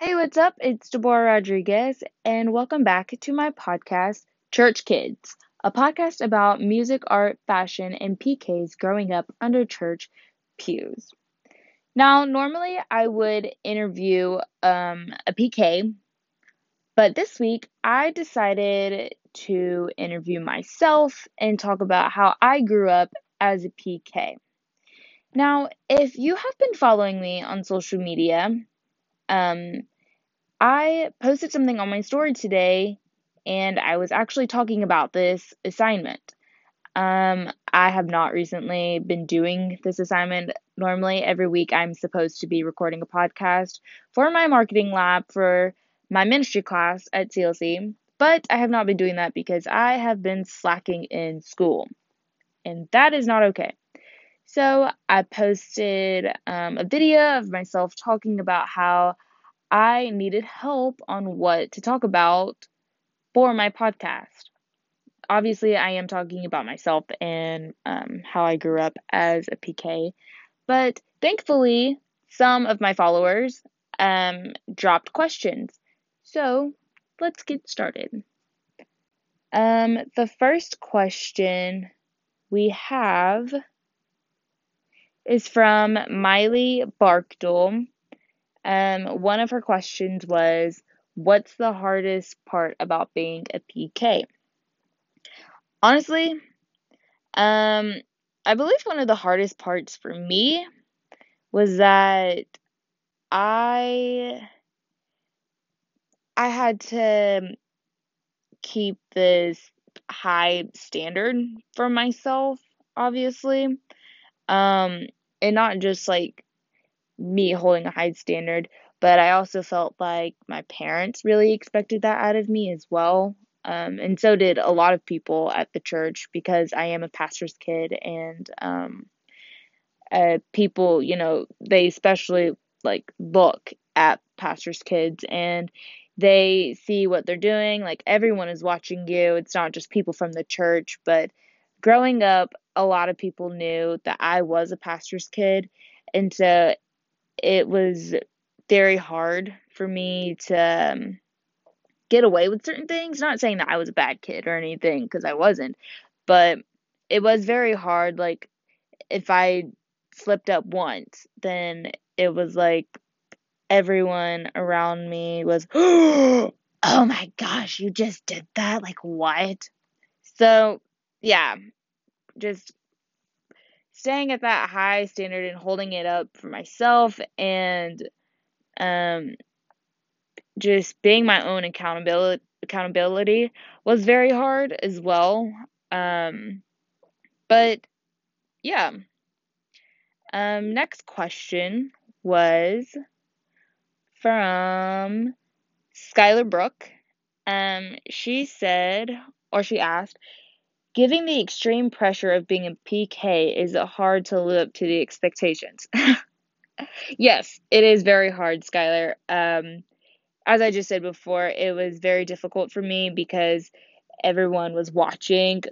Hey, what's up? It's Deborah Rodriguez, and welcome back to my podcast, Church Kids, a podcast about music, art, fashion, and PKs growing up under church pews. Now, normally I would interview um, a PK, but this week I decided to interview myself and talk about how I grew up as a PK. Now, if you have been following me on social media, um, I posted something on my story today and I was actually talking about this assignment. Um, I have not recently been doing this assignment. Normally, every week, I'm supposed to be recording a podcast for my marketing lab for my ministry class at CLC, but I have not been doing that because I have been slacking in school, and that is not okay. So, I posted um, a video of myself talking about how I needed help on what to talk about for my podcast. Obviously, I am talking about myself and um, how I grew up as a PK, but thankfully, some of my followers um, dropped questions. So let's get started. Um, the first question we have is from Miley Barkdale. Um, one of her questions was, What's the hardest part about being a PK? Honestly, um, I believe one of the hardest parts for me was that I I had to keep this high standard for myself, obviously. Um, and not just like me holding a high standard, but I also felt like my parents really expected that out of me as well. Um, and so did a lot of people at the church because I am a pastor's kid, and um, uh, people, you know, they especially like look at pastors' kids and they see what they're doing. Like everyone is watching you. It's not just people from the church, but growing up, a lot of people knew that I was a pastor's kid, and so it was very hard for me to um, get away with certain things. Not saying that I was a bad kid or anything, because I wasn't, but it was very hard. Like, if I slipped up once, then it was like everyone around me was, oh my gosh, you just did that? Like, what? So, yeah, just staying at that high standard and holding it up for myself and um, just being my own accountability accountability was very hard as well. Um, but yeah. Um, next question was from Skylar Brook. Um, she said, or she asked, Giving the extreme pressure of being a PK, is hard to live up to the expectations? yes, it is very hard, Skylar. Um, as I just said before, it was very difficult for me because everyone was watching,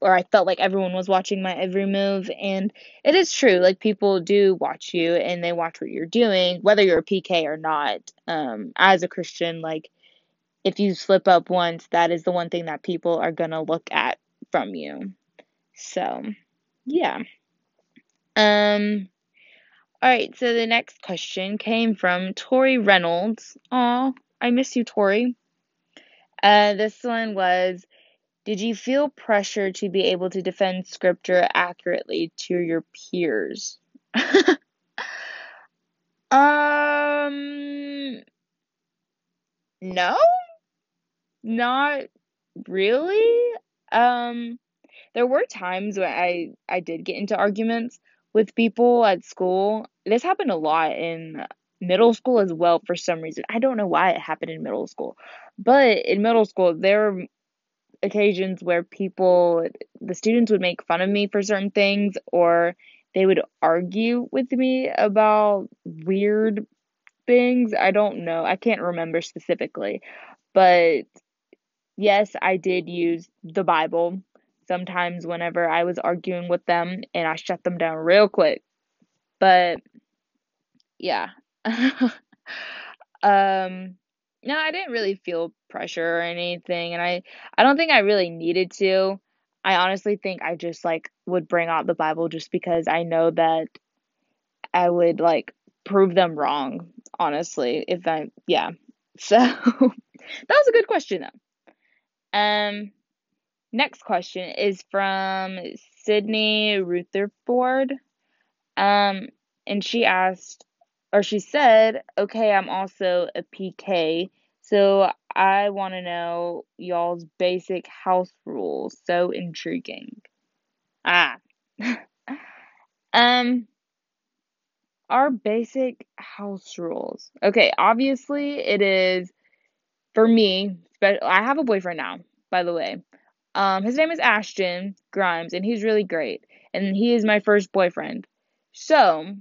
or I felt like everyone was watching my every move. And it is true, like people do watch you and they watch what you're doing, whether you're a PK or not. Um, as a Christian, like if you slip up once, that is the one thing that people are gonna look at from you. So, yeah. Um, all right, so the next question came from Tori Reynolds. Aw, I miss you, Tori. Uh, this one was Did you feel pressure to be able to defend scripture accurately to your peers? um, no, not really. Um, there were times when I I did get into arguments with people at school. This happened a lot in middle school as well for some reason. I don't know why it happened in middle school. But in middle school there were occasions where people the students would make fun of me for certain things or they would argue with me about weird things. I don't know. I can't remember specifically. But yes, I did use the Bible sometimes whenever I was arguing with them and I shut them down real quick. But yeah. Um, no, I didn't really feel pressure or anything, and I I don't think I really needed to. I honestly think I just like would bring out the Bible just because I know that I would like prove them wrong, honestly, if I yeah. So that was a good question though. Um next question is from Sydney Rutherford. Um and she asked or she said, "Okay, I'm also a PK, so I want to know y'all's basic house rules." So intriguing. Ah. um our basic house rules. Okay, obviously it is for me. I have a boyfriend now, by the way. Um, his name is Ashton Grimes, and he's really great. And he is my first boyfriend. So,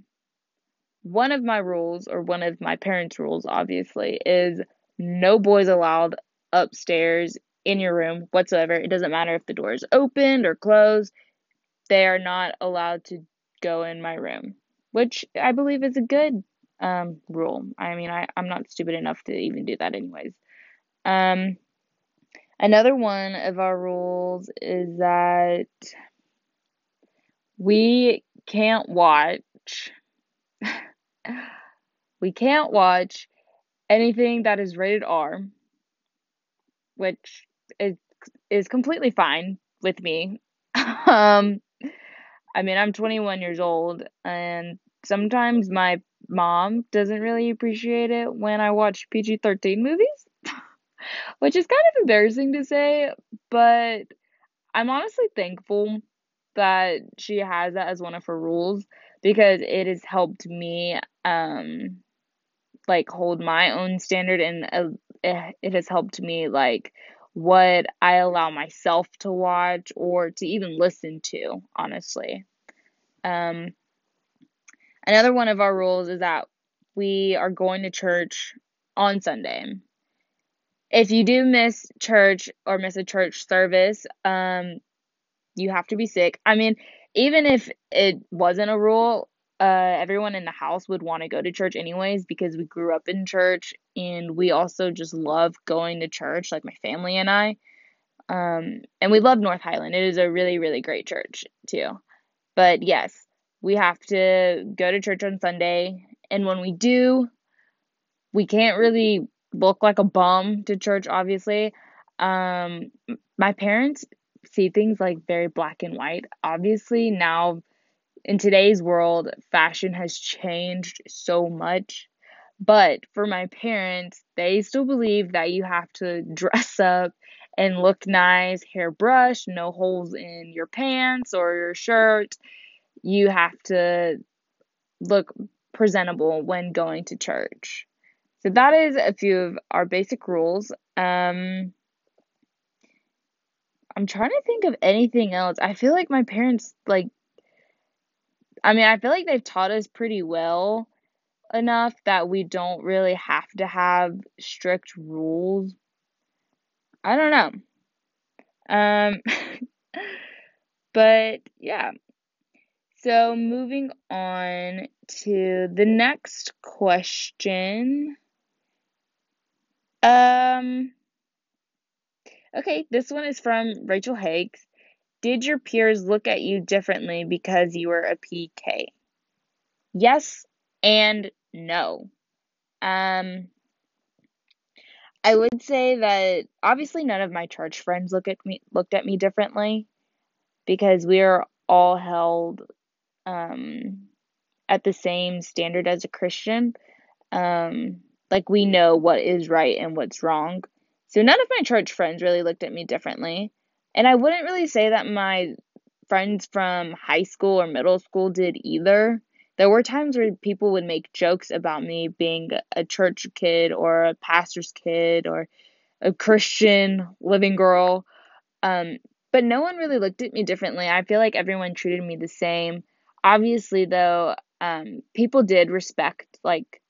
one of my rules, or one of my parents' rules, obviously, is no boys allowed upstairs in your room whatsoever. It doesn't matter if the door is opened or closed, they are not allowed to go in my room, which I believe is a good um, rule. I mean, I, I'm not stupid enough to even do that, anyways. Um, another one of our rules is that we can't watch we can't watch anything that is rated R, which is is completely fine with me. um, I mean, I'm 21 years old, and sometimes my mom doesn't really appreciate it when I watch PG 13 movies, which is kind of embarrassing to say, but I'm honestly thankful that she has that as one of her rules because it has helped me um like hold my own standard and uh, it has helped me like what I allow myself to watch or to even listen to, honestly. Um, another one of our rules is that we are going to church on Sunday. If you do miss church or miss a church service, um, you have to be sick. I mean, even if it wasn't a rule, uh, everyone in the house would want to go to church anyways because we grew up in church and we also just love going to church, like my family and I. Um, and we love North Highland. It is a really, really great church too. But yes, we have to go to church on Sunday. And when we do, we can't really look like a bum to church, obviously. Um, my parents see things like very black and white. Obviously, now in today's world, fashion has changed so much. But for my parents, they still believe that you have to dress up and look nice, hair brushed, no holes in your pants or your shirt. You have to look presentable when going to church. So that is a few of our basic rules. Um, I'm trying to think of anything else. I feel like my parents like I mean, I feel like they've taught us pretty well enough that we don't really have to have strict rules. I don't know. Um but yeah. So moving on to the next question. Um Okay, this one is from Rachel Hakes. Did your peers look at you differently because you were a PK? Yes and no. Um, I would say that obviously none of my church friends look at me looked at me differently because we are all held um, at the same standard as a Christian. Um, like we know what is right and what's wrong. So none of my church friends really looked at me differently. And I wouldn't really say that my friends from high school or middle school did either. There were times where people would make jokes about me being a church kid or a pastor's kid or a Christian living girl. Um, but no one really looked at me differently. I feel like everyone treated me the same. Obviously, though, um, people did respect like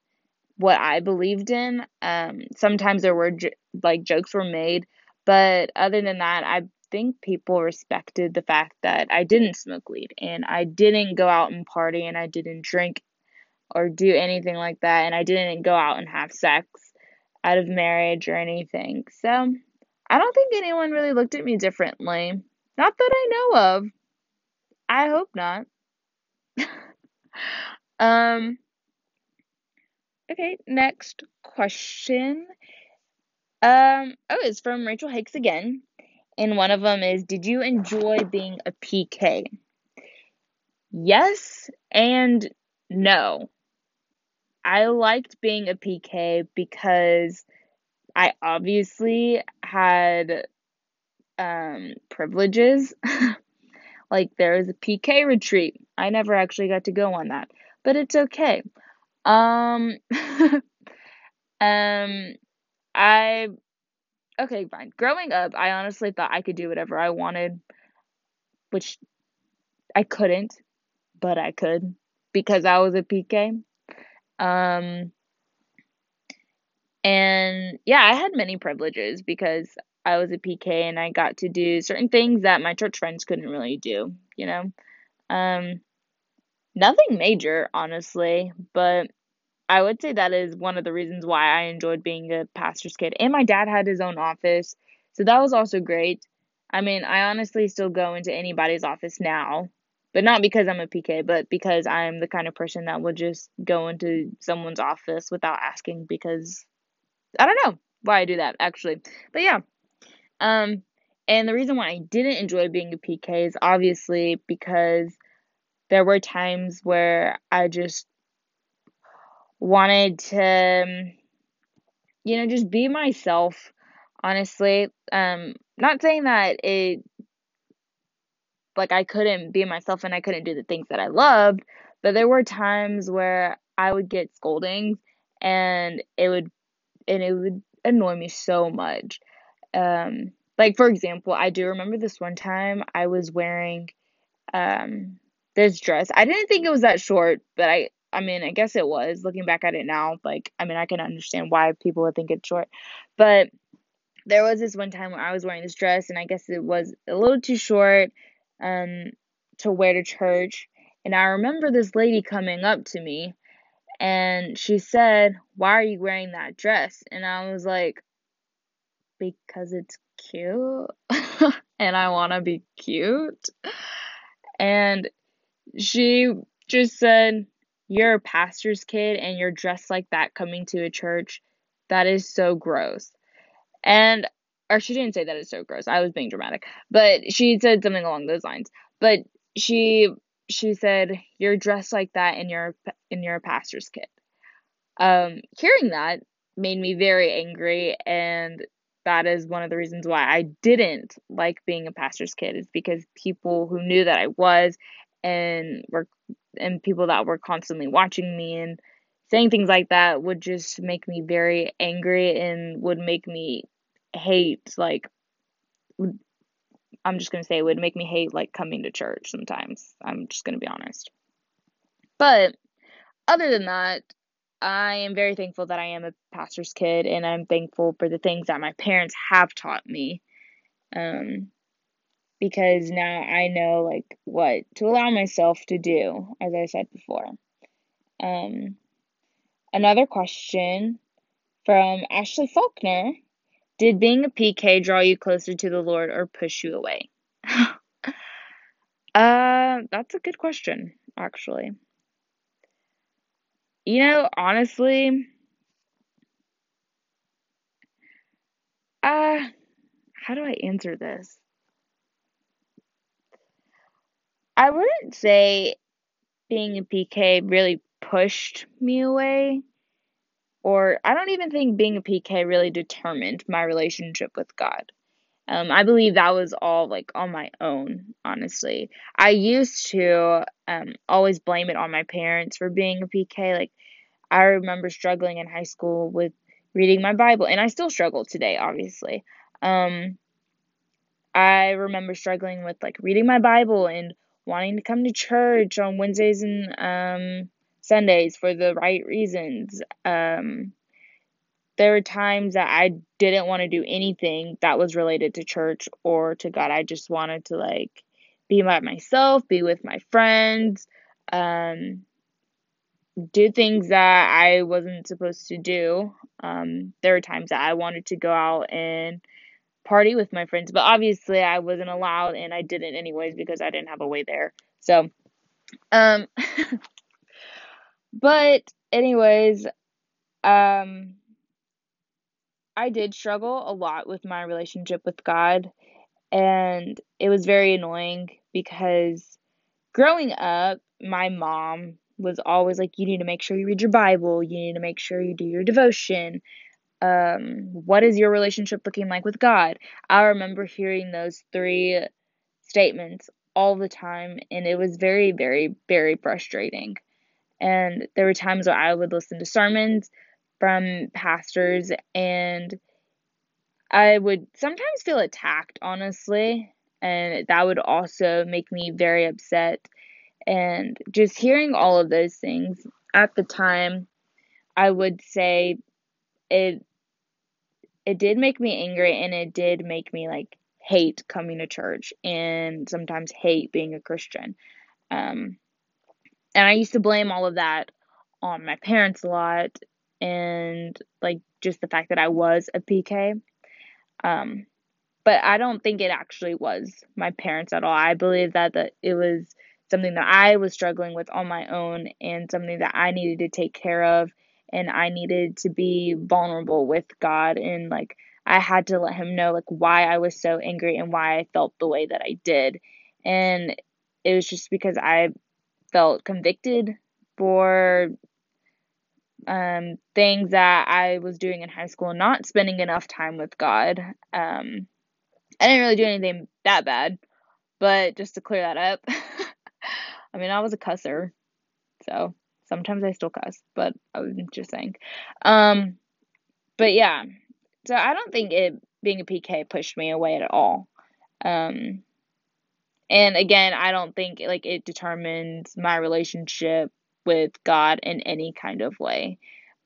what I believed in. Um, sometimes there were like jokes were made, but other than that, I think people respected the fact that I didn't smoke weed and I didn't go out and party and I didn't drink or do anything like that and I didn't go out and have sex. out of marriage or anything. So I don't think anyone really looked at me differently. Not that I know of. I hope not. um okay, next question. Um oh, it's from Rachel Hicks again. And one of them is Did you enjoy being a PK? Yes and no. I liked being a PK because I obviously had um, privileges. like there was a PK retreat. I never actually got to go on that, but it's okay. Um, um, I okay, fine. Growing up, I honestly thought I could do whatever I wanted, which I couldn't, but I could because I was a PK. Um, and yeah, I had many privileges because I was a PK and I got to do certain things that my church friends couldn't really do, you know. Um, nothing major, honestly, but I would say that is one of the reasons why I enjoyed being a pastor's kid. And my dad had his own office, so that was also great. I mean, I honestly still go into anybody's office now but not because I'm a PK, but because I'm the kind of person that would just go into someone's office without asking because I don't know why I do that actually. But yeah. Um and the reason why I didn't enjoy being a PK is obviously because there were times where I just wanted to um, you know just be myself honestly um not saying that it like I couldn't be myself and I couldn't do the things that I loved, but there were times where I would get scoldings and it would and it would annoy me so much. Um like for example, I do remember this one time I was wearing um this dress. I didn't think it was that short, but I I mean, I guess it was. Looking back at it now, like I mean, I can understand why people would think it's short. But there was this one time where I was wearing this dress and I guess it was a little too short um, to wear to church. And I remember this lady coming up to me and she said, Why are you wearing that dress? And I was like, Because it's cute and I want to be cute. And she just said, You're a pastor's kid and you're dressed like that coming to a church. That is so gross. And or she didn't say that it's so gross. I was being dramatic, but she said something along those lines. But she she said you're dressed like that and you're and you're a pastor's kid. Um, hearing that made me very angry, and that is one of the reasons why I didn't like being a pastor's kid. Is because people who knew that I was and were and people that were constantly watching me and saying things like that would just make me very angry and would make me hate like I'm just going to say it would make me hate like coming to church sometimes. I'm just going to be honest. But other than that, I am very thankful that I am a pastor's kid and I'm thankful for the things that my parents have taught me. Um because now I know like what to allow myself to do, as I said before. Um another question from Ashley Faulkner did being a PK draw you closer to the Lord or push you away? uh, that's a good question, actually. You know, honestly, uh, how do I answer this? I wouldn't say being a PK really pushed me away or I don't even think being a PK really determined my relationship with God. Um, I believe that was all like on my own, honestly. I used to um, always blame it on my parents for being a PK. Like, I remember struggling in high school with reading my Bible, and I still struggle today, obviously. Um, I remember struggling with like reading my Bible and wanting to come to church on Wednesdays and um, Sundays for the right reasons. Um, there were times that I didn't want to do anything that was related to church or to God. I just wanted to like be by myself, be with my friends. Um, do things that I wasn't supposed to do. Um, there were times that I wanted to go out and party with my friends, but obviously I wasn't allowed and I didn't anyways because I didn't have a way there. So, um, but anyways, um, I did struggle a lot with my relationship with God, and it was very annoying because growing up, my mom was always like, You need to make sure you read your Bible, you need to make sure you do your devotion. Um, what is your relationship looking like with God? I remember hearing those three statements all the time, and it was very, very, very frustrating. And there were times where I would listen to sermons from pastors, and I would sometimes feel attacked, honestly, and that would also make me very upset. And just hearing all of those things at the time, I would say it it did make me angry and it did make me like hate coming to church and sometimes hate being a Christian. Um, and I used to blame all of that on my parents a lot and like just the fact that I was a PK. Um, but I don't think it actually was my parents at all. I believe that that it was something that I was struggling with on my own and something that I needed to take care of and I needed to be vulnerable with God and like I had to let him know like why I was so angry and why I felt the way that I did. And it was just because I felt convicted for um, things that I was doing in high school, not spending enough time with God. Um, I didn't really do anything that bad, but just to clear that up, I mean, I was a cusser, so sometimes I still cuss, but I was just saying. Um, but yeah, so I don't think it being a PK pushed me away at all. Um, and again, I don't think like it determines my relationship with God in any kind of way.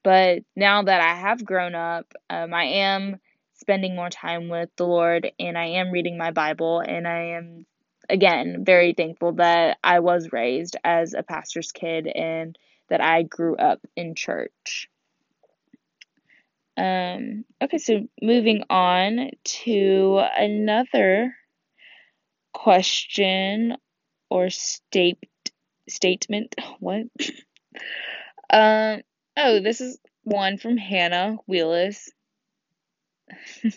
But now that I have grown up, um, I am spending more time with the Lord and I am reading my Bible and I am again very thankful that I was raised as a pastor's kid and that I grew up in church. Um, okay, so moving on to another question or state statement. What? um. Oh, this is one from Hannah Wheelis.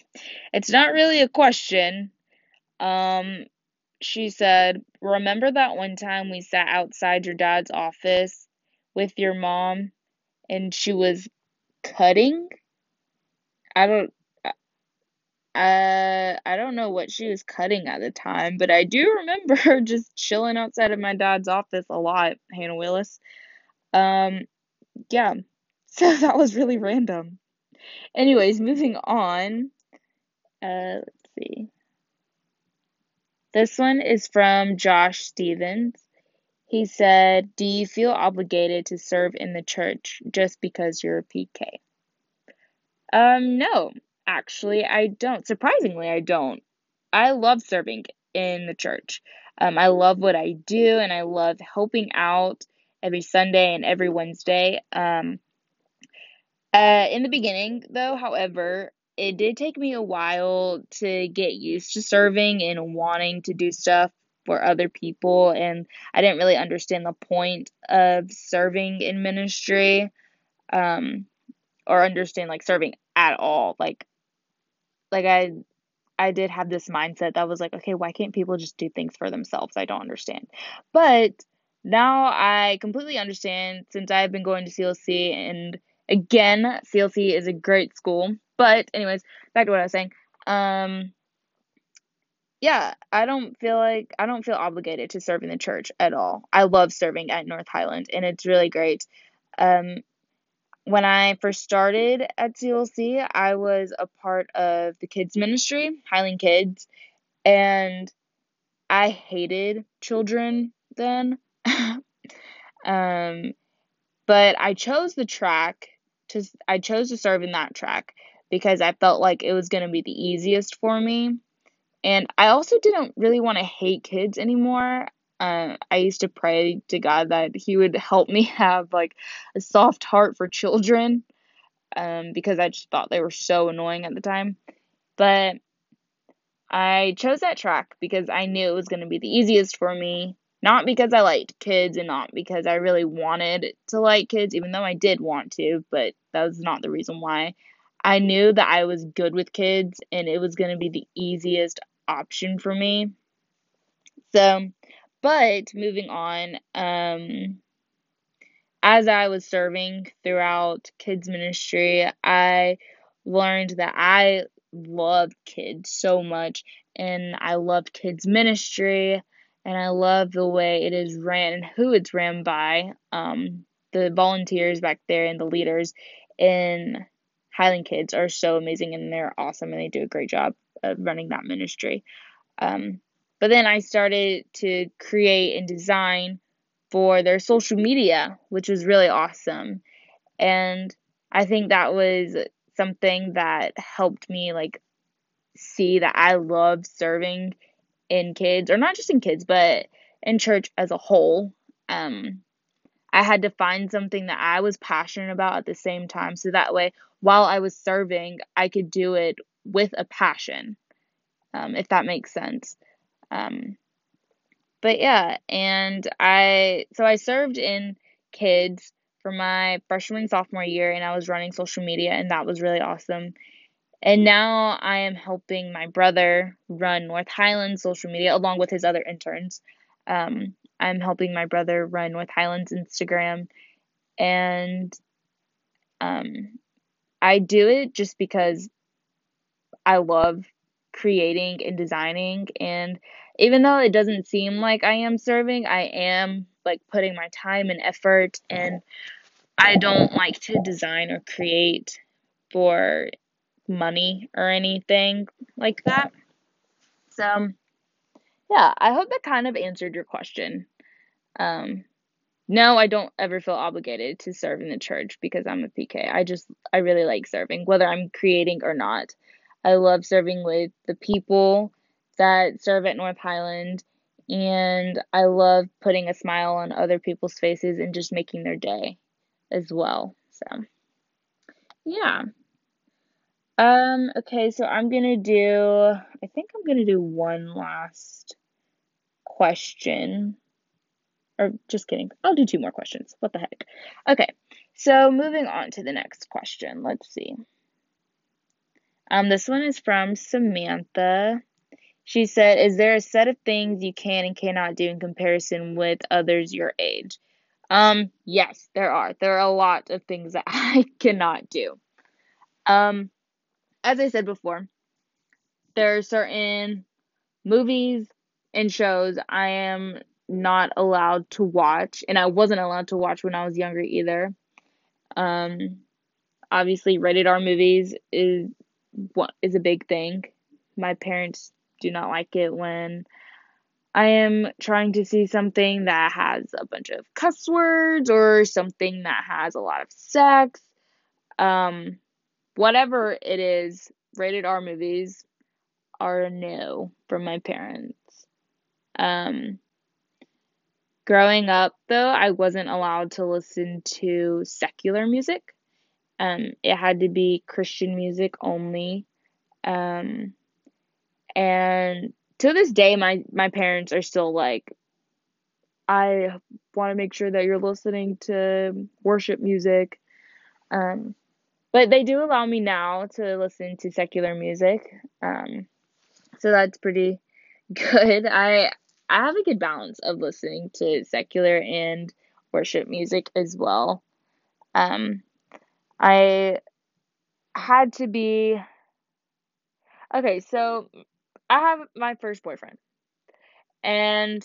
it's not really a question. Um, she said, "Remember that one time we sat outside your dad's office with your mom, and she was cutting? I don't." Uh, I don't know what she was cutting at the time, but I do remember her just chilling outside of my dad's office a lot, Hannah Willis. Um, yeah, so that was really random. Anyways, moving on. Uh, let's see. This one is from Josh Stevens. He said, Do you feel obligated to serve in the church just because you're a PK? Um, no, actually, I don't. Surprisingly, I don't. I love serving in the church. Um, I love what I do and I love helping out every Sunday and every Wednesday. Um, uh, in the beginning, though, however, it did take me a while to get used to serving and wanting to do stuff for other people, and I didn't really understand the point of serving in ministry, um, or understand like serving at all. Like, like I, I did have this mindset that was like, okay, why can't people just do things for themselves? I don't understand, but now I completely understand since I've been going to CLC and Again, CLC is a great school. But anyways, back to what I was saying. Um yeah, I don't feel like I don't feel obligated to serve in the church at all. I love serving at North Highland and it's really great. Um when I first started at CLC, I was a part of the kids ministry, Highland Kids, and I hated children then. um but I chose the track to I chose to serve in that track because I felt like it was going to be the easiest for me. And I also didn't really want to hate kids anymore. uh, I used to pray to God that He would help me have like a soft heart for children um, because I just thought they were so annoying at the time. But I chose that track because I knew it was going to be the easiest for me. Not because I liked kids and not because I really wanted to like kids, even though I did want to, but that was not the reason why. I knew that I was good with kids and it was going to be the easiest option for me. So, but moving on, um, as I was serving throughout kids ministry, I learned that I love kids so much and I love kids ministry and I love the way it is ran and who it's ran by. Um, the volunteers back there and the leaders in Highland Kids are so amazing and they're awesome and they do a great job of running that ministry. Um, but then I started to create and design for their social media, which was really awesome. And I think that was something that helped me like see that I love serving in kids or not just in kids, but in church as a whole. Um I had to find something that I was passionate about at the same time so that way while I was serving, I could do it with a passion. Um, if that makes sense. Um, but yeah, and I so I served in kids for my freshman and sophomore year and I was running social media and that was really awesome. And now I am helping my brother run North Highland social media along with his other interns. Um, I'm helping my brother run with Highlands Instagram and um, I do it just because I love creating and designing and even though it doesn't seem like I am serving, I am like putting my time and effort and I don't like to design or create for money or anything like that. So, yeah, I hope that kind of answered your question. Um, no, I don't ever feel obligated to serve in the church because I'm a PK. I just, I really like serving, whether I'm creating or not. I love serving with the people that serve at North Highland, and I love putting a smile on other people's faces and just making their day as well. So, yeah. Um, okay, so I'm gonna do, I think I'm gonna do one last question. Or just kidding. I'll do two more questions. What the heck? Okay, so moving on to the next question. Let's see. Um, this one is from Samantha. She said, Is there a set of things you can and cannot do in comparison with others your age? Um, yes, there are. There are a lot of things that I cannot do. Um, as I said before, there are certain movies and shows I am not allowed to watch, and I wasn't allowed to watch when I was younger either. Um, obviously, rated R movies is what is a big thing. My parents do not like it when I am trying to see something that has a bunch of cuss words or something that has a lot of sex. Um, whatever it is, rated R movies are no from my parents. Um, growing up, though, I wasn't allowed to listen to secular music. Um, it had to be Christian music only. Um, and to this day, my my parents are still like, I want to make sure that you're listening to worship music. Um, but they do allow me now to listen to secular music. Um, so that's pretty good. I I have a good balance of listening to secular and worship music as well. Um, I had to be okay. So I have my first boyfriend, and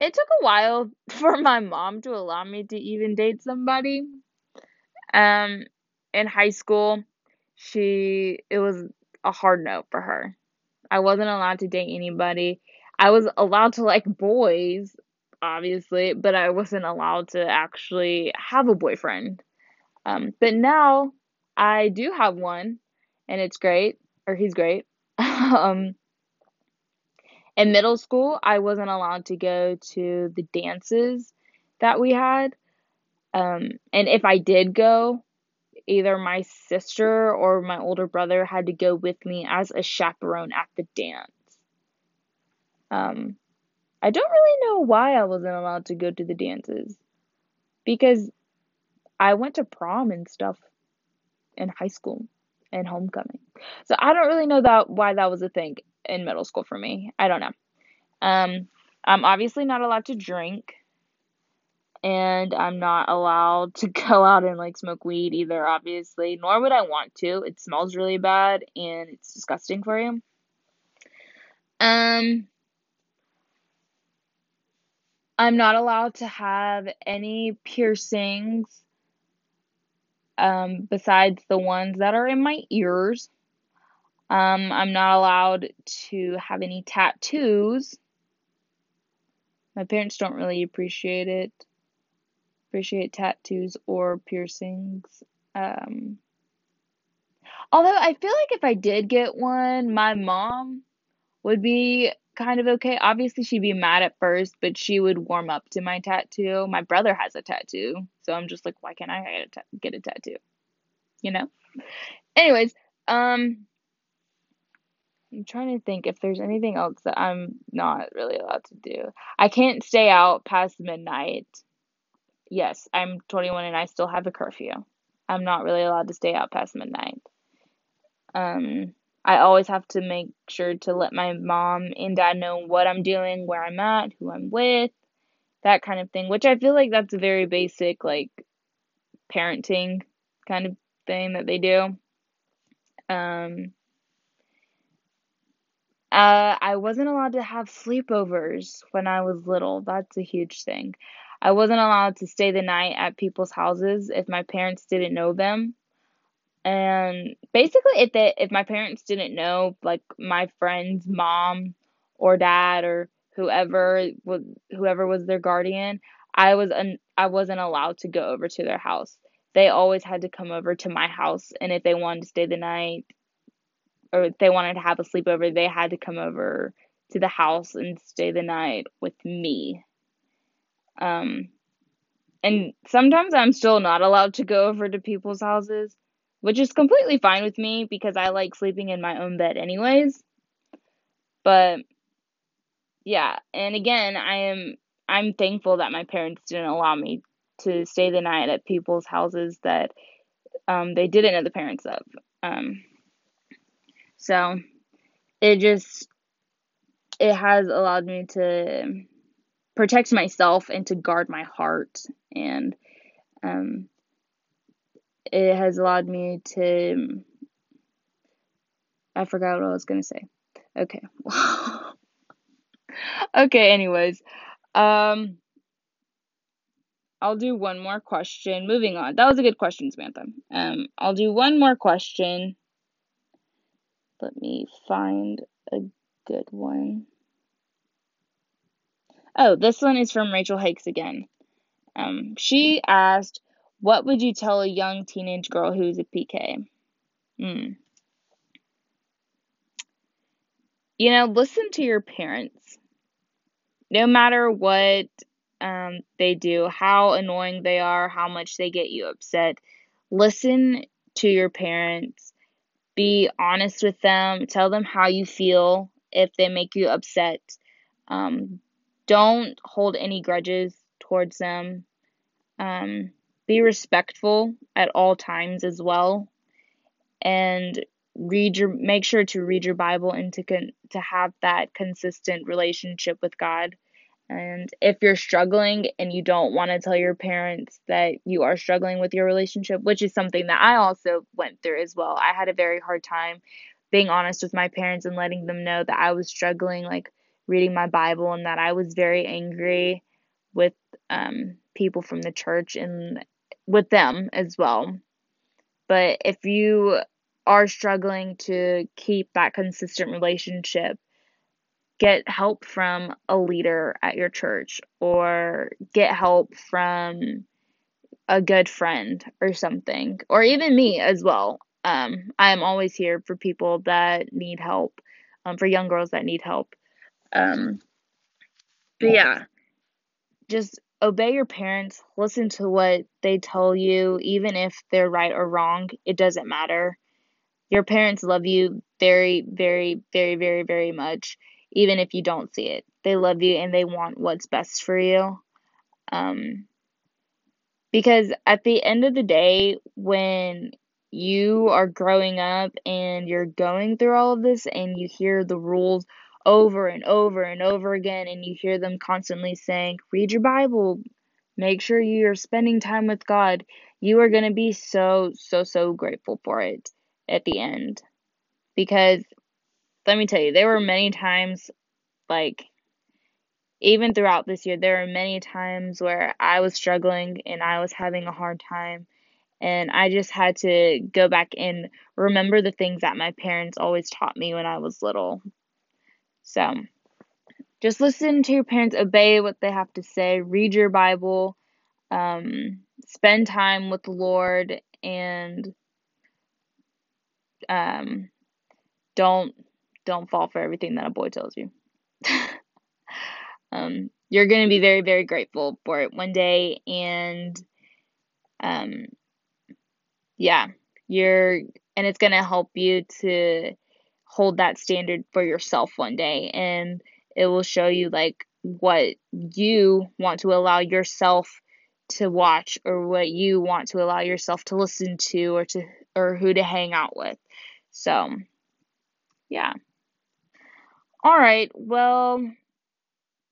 it took a while for my mom to allow me to even date somebody. Um, in high school, she it was a hard no for her. I wasn't allowed to date anybody. I was allowed to like boys, obviously, but I wasn't allowed to actually have a boyfriend. Um, but now I do have one, and it's great, or he's great. um, in middle school, I wasn't allowed to go to the dances that we had. Um, and if I did go, either my sister or my older brother had to go with me as a chaperone at the dance. Um, I don't really know why I wasn't allowed to go to the dances because I went to prom and stuff in high school and homecoming. So I don't really know that why that was a thing in middle school for me. I don't know. Um, I'm obviously not allowed to drink, and I'm not allowed to go out and like smoke weed either. Obviously, nor would I want to. It smells really bad and it's disgusting for you. Um, I'm not allowed to have any piercings um, besides the ones that are in my ears. Um, I'm not allowed to have any tattoos. My parents don't really appreciate it. Appreciate tattoos or piercings. Um, although I feel like if I did get one, my mom would be kind of okay. Obviously, she'd be mad at first, but she would warm up to my tattoo. My brother has a tattoo, so I'm just like, why can't I get a, ta- get a tattoo? You know? Anyways, um, I'm trying to think if there's anything else that I'm not really allowed to do. I can't stay out past midnight. Yes, I'm 21 and I still have a curfew. I'm not really allowed to stay out past midnight. Um, I always have to make sure to let my mom and dad know what I'm doing, where I'm at, who I'm with, that kind of thing, which I feel like that's a very basic, like, parenting kind of thing that they do. Um, uh, I wasn't allowed to have sleepovers when I was little. That's a huge thing. I wasn't allowed to stay the night at people's houses if my parents didn't know them. And basically if they if my parents didn't know like my friend's mom or dad or whoever was whoever was their guardian, I was un, I wasn't allowed to go over to their house. They always had to come over to my house and if they wanted to stay the night or if they wanted to have a sleepover, they had to come over to the house and stay the night with me. Um, and sometimes I'm still not allowed to go over to people's houses, which is completely fine with me because I like sleeping in my own bed anyways. But yeah, and again, I am I'm thankful that my parents didn't allow me to stay the night at people's houses that um, they didn't know the parents of. Um, so it just it has allowed me to protect myself and to guard my heart and um, it has allowed me to I forgot what I was going to say. Okay. okay, anyways. Um I'll do one more question. Moving on. That was a good question, Samantha. Um I'll do one more question. Let me find a good one. Oh, this one is from Rachel Hakes again. Um, she asked, What would you tell a young teenage girl who's a PK? Hmm. You know, listen to your parents. No matter what um, they do, how annoying they are, how much they get you upset, listen to your parents. Be honest with them. Tell them how you feel if they make you upset. Um, don't hold any grudges towards them. Um, be respectful at all times as well. And read your make sure to read your Bible and to con- to have that consistent relationship with God. And if you're struggling and you don't want to tell your parents that you are struggling with your relationship, which is something that I also went through as well. I had a very hard time being honest with my parents and letting them know that I was struggling like reading my Bible and that I was very angry with um, people from the church and with them as well. But if you are struggling to keep that consistent relationship, get help from a leader at your church or get help from a good friend or something, or even me as well. Um, I am always here for people that need help, um, for young girls that need help. Um, but yeah, just obey your parents, listen to what they tell you, even if they're right or wrong, it doesn't matter. Your parents love you very, very, very, very, very much, even if you don't see it. They love you and they want what's best for you. Um, because at the end of the day, when you are growing up and you're going through all of this and you hear the rules over and over and over again and you hear them constantly saying, read your Bible, make sure you're spending time with God, you are going to be so, so, so grateful for it at the end. Because let me tell you, there were many times, like, even throughout this year, there were many times where I was struggling and I was having a hard time. And I just had to go back and remember the things that my parents always taught me when I was little. So just listen to your parents, obey what they have to say, read your Bible, um, spend time with the Lord, and um, don't don't fall for everything that a boy tells you. um, you're to be very very grateful for it one day, and um, yeah, you're and it's to help you to hold that standard for yourself one day, and it will show you like what you want to allow yourself to watch or what you want to allow yourself to listen to or to or who to hang out with. So, yeah. All right. Well,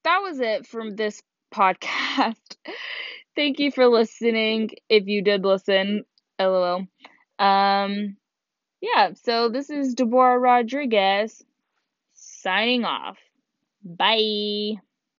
that was it from this podcast. Thank you for listening. If you did listen, lol. Um, yeah. So this is Deborah Rodriguez signing off. Bye.